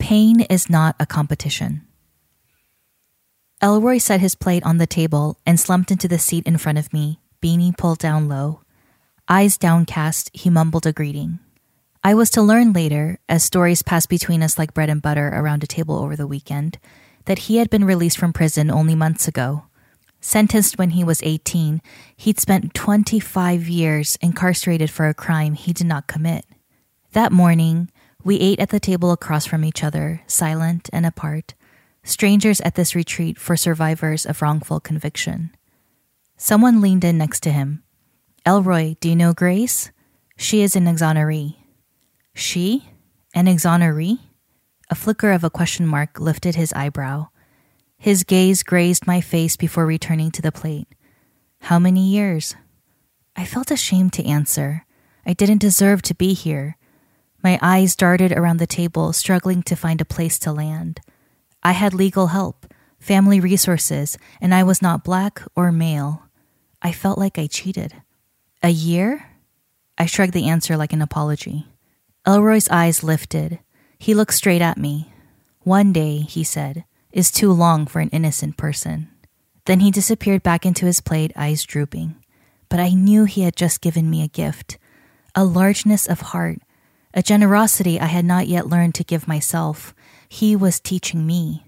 Pain is Not a Competition. Elroy set his plate on the table and slumped into the seat in front of me, beanie pulled down low. Eyes downcast, he mumbled a greeting. I was to learn later, as stories passed between us like bread and butter around a table over the weekend, that he had been released from prison only months ago. Sentenced when he was 18, he'd spent 25 years incarcerated for a crime he did not commit. That morning, we ate at the table across from each other, silent and apart, strangers at this retreat for survivors of wrongful conviction. Someone leaned in next to him. Elroy, do you know Grace? She is an exoneree. She? An exoneree? A flicker of a question mark lifted his eyebrow. His gaze grazed my face before returning to the plate. How many years? I felt ashamed to answer. I didn't deserve to be here. My eyes darted around the table, struggling to find a place to land. I had legal help, family resources, and I was not black or male. I felt like I cheated. A year? I shrugged the answer like an apology. Elroy's eyes lifted. He looked straight at me. One day, he said, is too long for an innocent person. Then he disappeared back into his plate, eyes drooping. But I knew he had just given me a gift a largeness of heart, a generosity I had not yet learned to give myself. He was teaching me.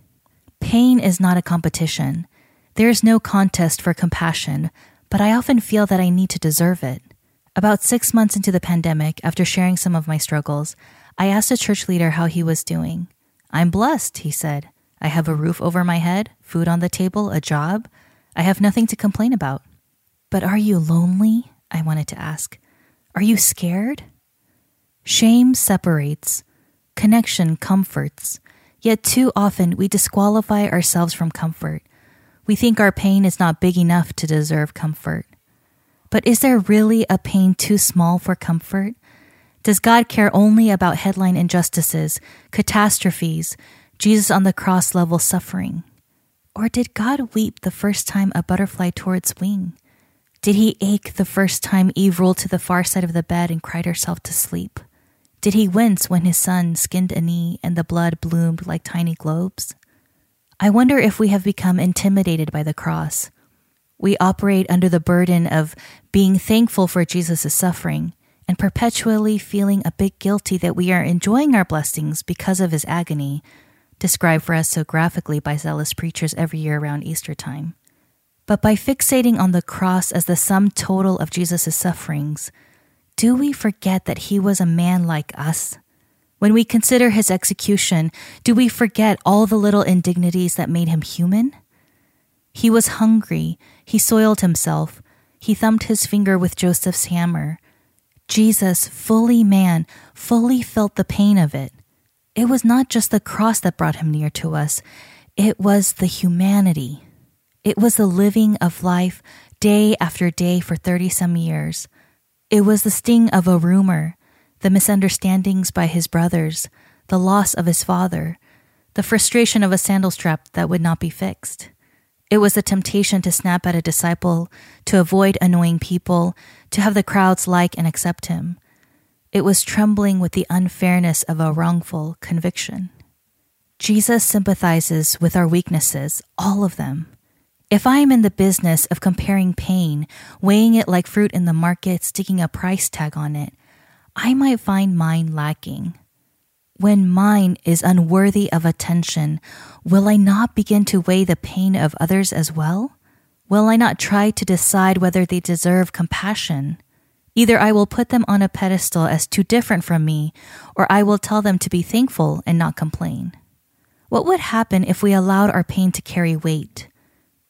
Pain is not a competition. There is no contest for compassion, but I often feel that I need to deserve it. About six months into the pandemic, after sharing some of my struggles, I asked a church leader how he was doing. I'm blessed, he said. I have a roof over my head, food on the table, a job. I have nothing to complain about. But are you lonely? I wanted to ask. Are you scared? Shame separates, connection comforts. Yet too often we disqualify ourselves from comfort. We think our pain is not big enough to deserve comfort. But is there really a pain too small for comfort? Does God care only about headline injustices, catastrophes, Jesus on the cross level suffering? Or did God weep the first time a butterfly tore its wing? Did he ache the first time Eve rolled to the far side of the bed and cried herself to sleep? Did he wince when his son skinned a knee and the blood bloomed like tiny globes? I wonder if we have become intimidated by the cross we operate under the burden of being thankful for Jesus' suffering and perpetually feeling a bit guilty that we are enjoying our blessings because of his agony, described for us so graphically by zealous preachers every year around Easter time. But by fixating on the cross as the sum total of Jesus' sufferings, do we forget that he was a man like us? When we consider his execution, do we forget all the little indignities that made him human? He was hungry. He soiled himself. He thumped his finger with Joseph's hammer. Jesus, fully man, fully felt the pain of it. It was not just the cross that brought him near to us, it was the humanity. It was the living of life day after day for 30 some years. It was the sting of a rumor, the misunderstandings by his brothers, the loss of his father, the frustration of a sandal strap that would not be fixed. It was the temptation to snap at a disciple, to avoid annoying people, to have the crowds like and accept him. It was trembling with the unfairness of a wrongful conviction. Jesus sympathizes with our weaknesses, all of them. If I am in the business of comparing pain, weighing it like fruit in the market, sticking a price tag on it, I might find mine lacking. When mine is unworthy of attention, will I not begin to weigh the pain of others as well? Will I not try to decide whether they deserve compassion? Either I will put them on a pedestal as too different from me, or I will tell them to be thankful and not complain. What would happen if we allowed our pain to carry weight?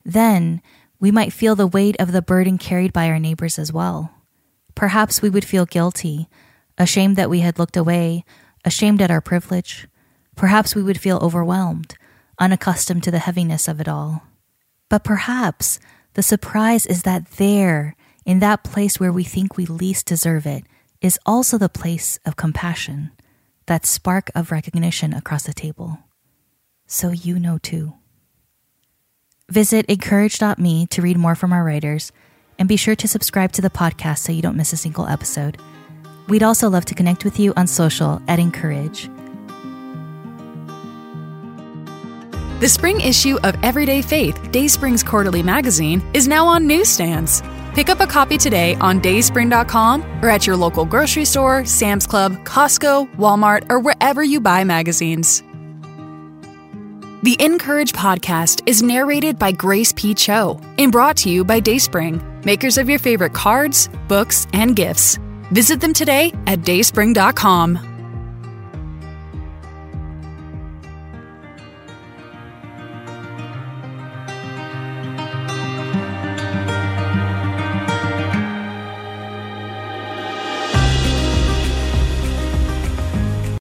Then we might feel the weight of the burden carried by our neighbors as well. Perhaps we would feel guilty, ashamed that we had looked away, ashamed at our privilege, Perhaps we would feel overwhelmed, unaccustomed to the heaviness of it all. But perhaps the surprise is that there, in that place where we think we least deserve it, is also the place of compassion, that spark of recognition across the table. So you know too. Visit incourage.me to read more from our writers, and be sure to subscribe to the podcast so you don't miss a single episode. We'd also love to connect with you on social at Encourage. The spring issue of Everyday Faith, Dayspring's quarterly magazine, is now on newsstands. Pick up a copy today on dayspring.com or at your local grocery store, Sam's Club, Costco, Walmart, or wherever you buy magazines. The Encourage podcast is narrated by Grace P. Cho and brought to you by Dayspring, makers of your favorite cards, books, and gifts. Visit them today at dayspring.com.